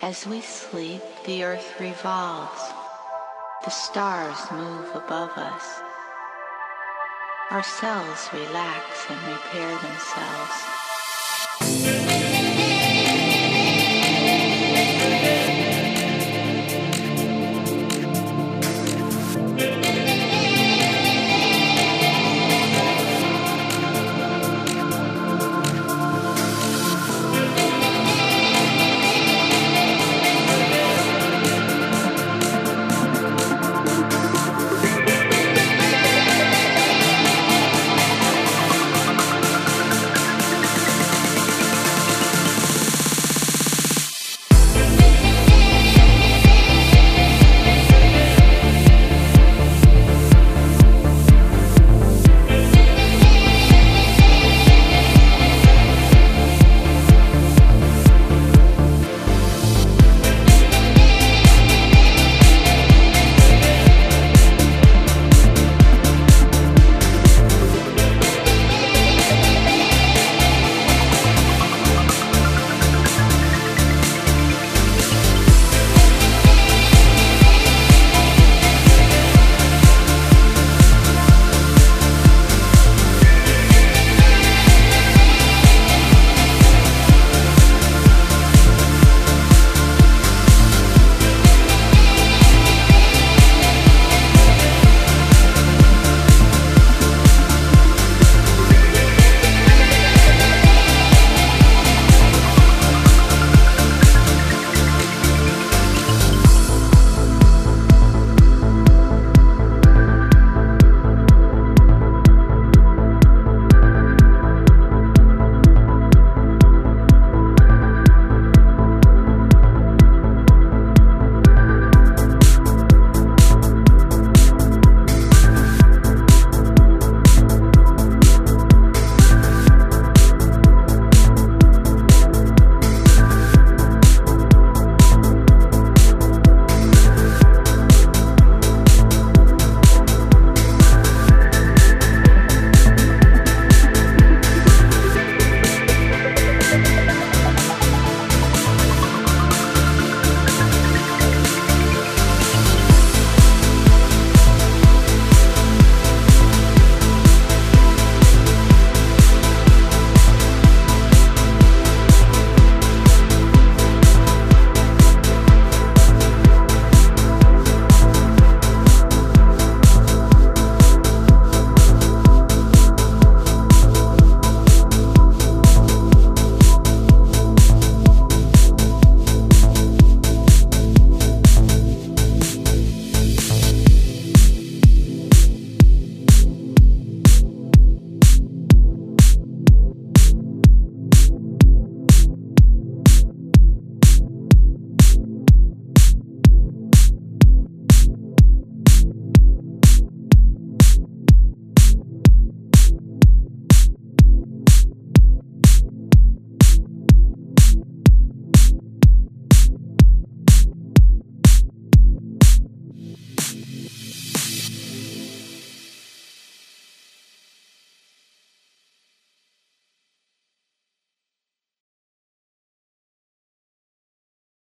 As we sleep, the earth revolves. The stars move above us. Our cells relax and repair themselves.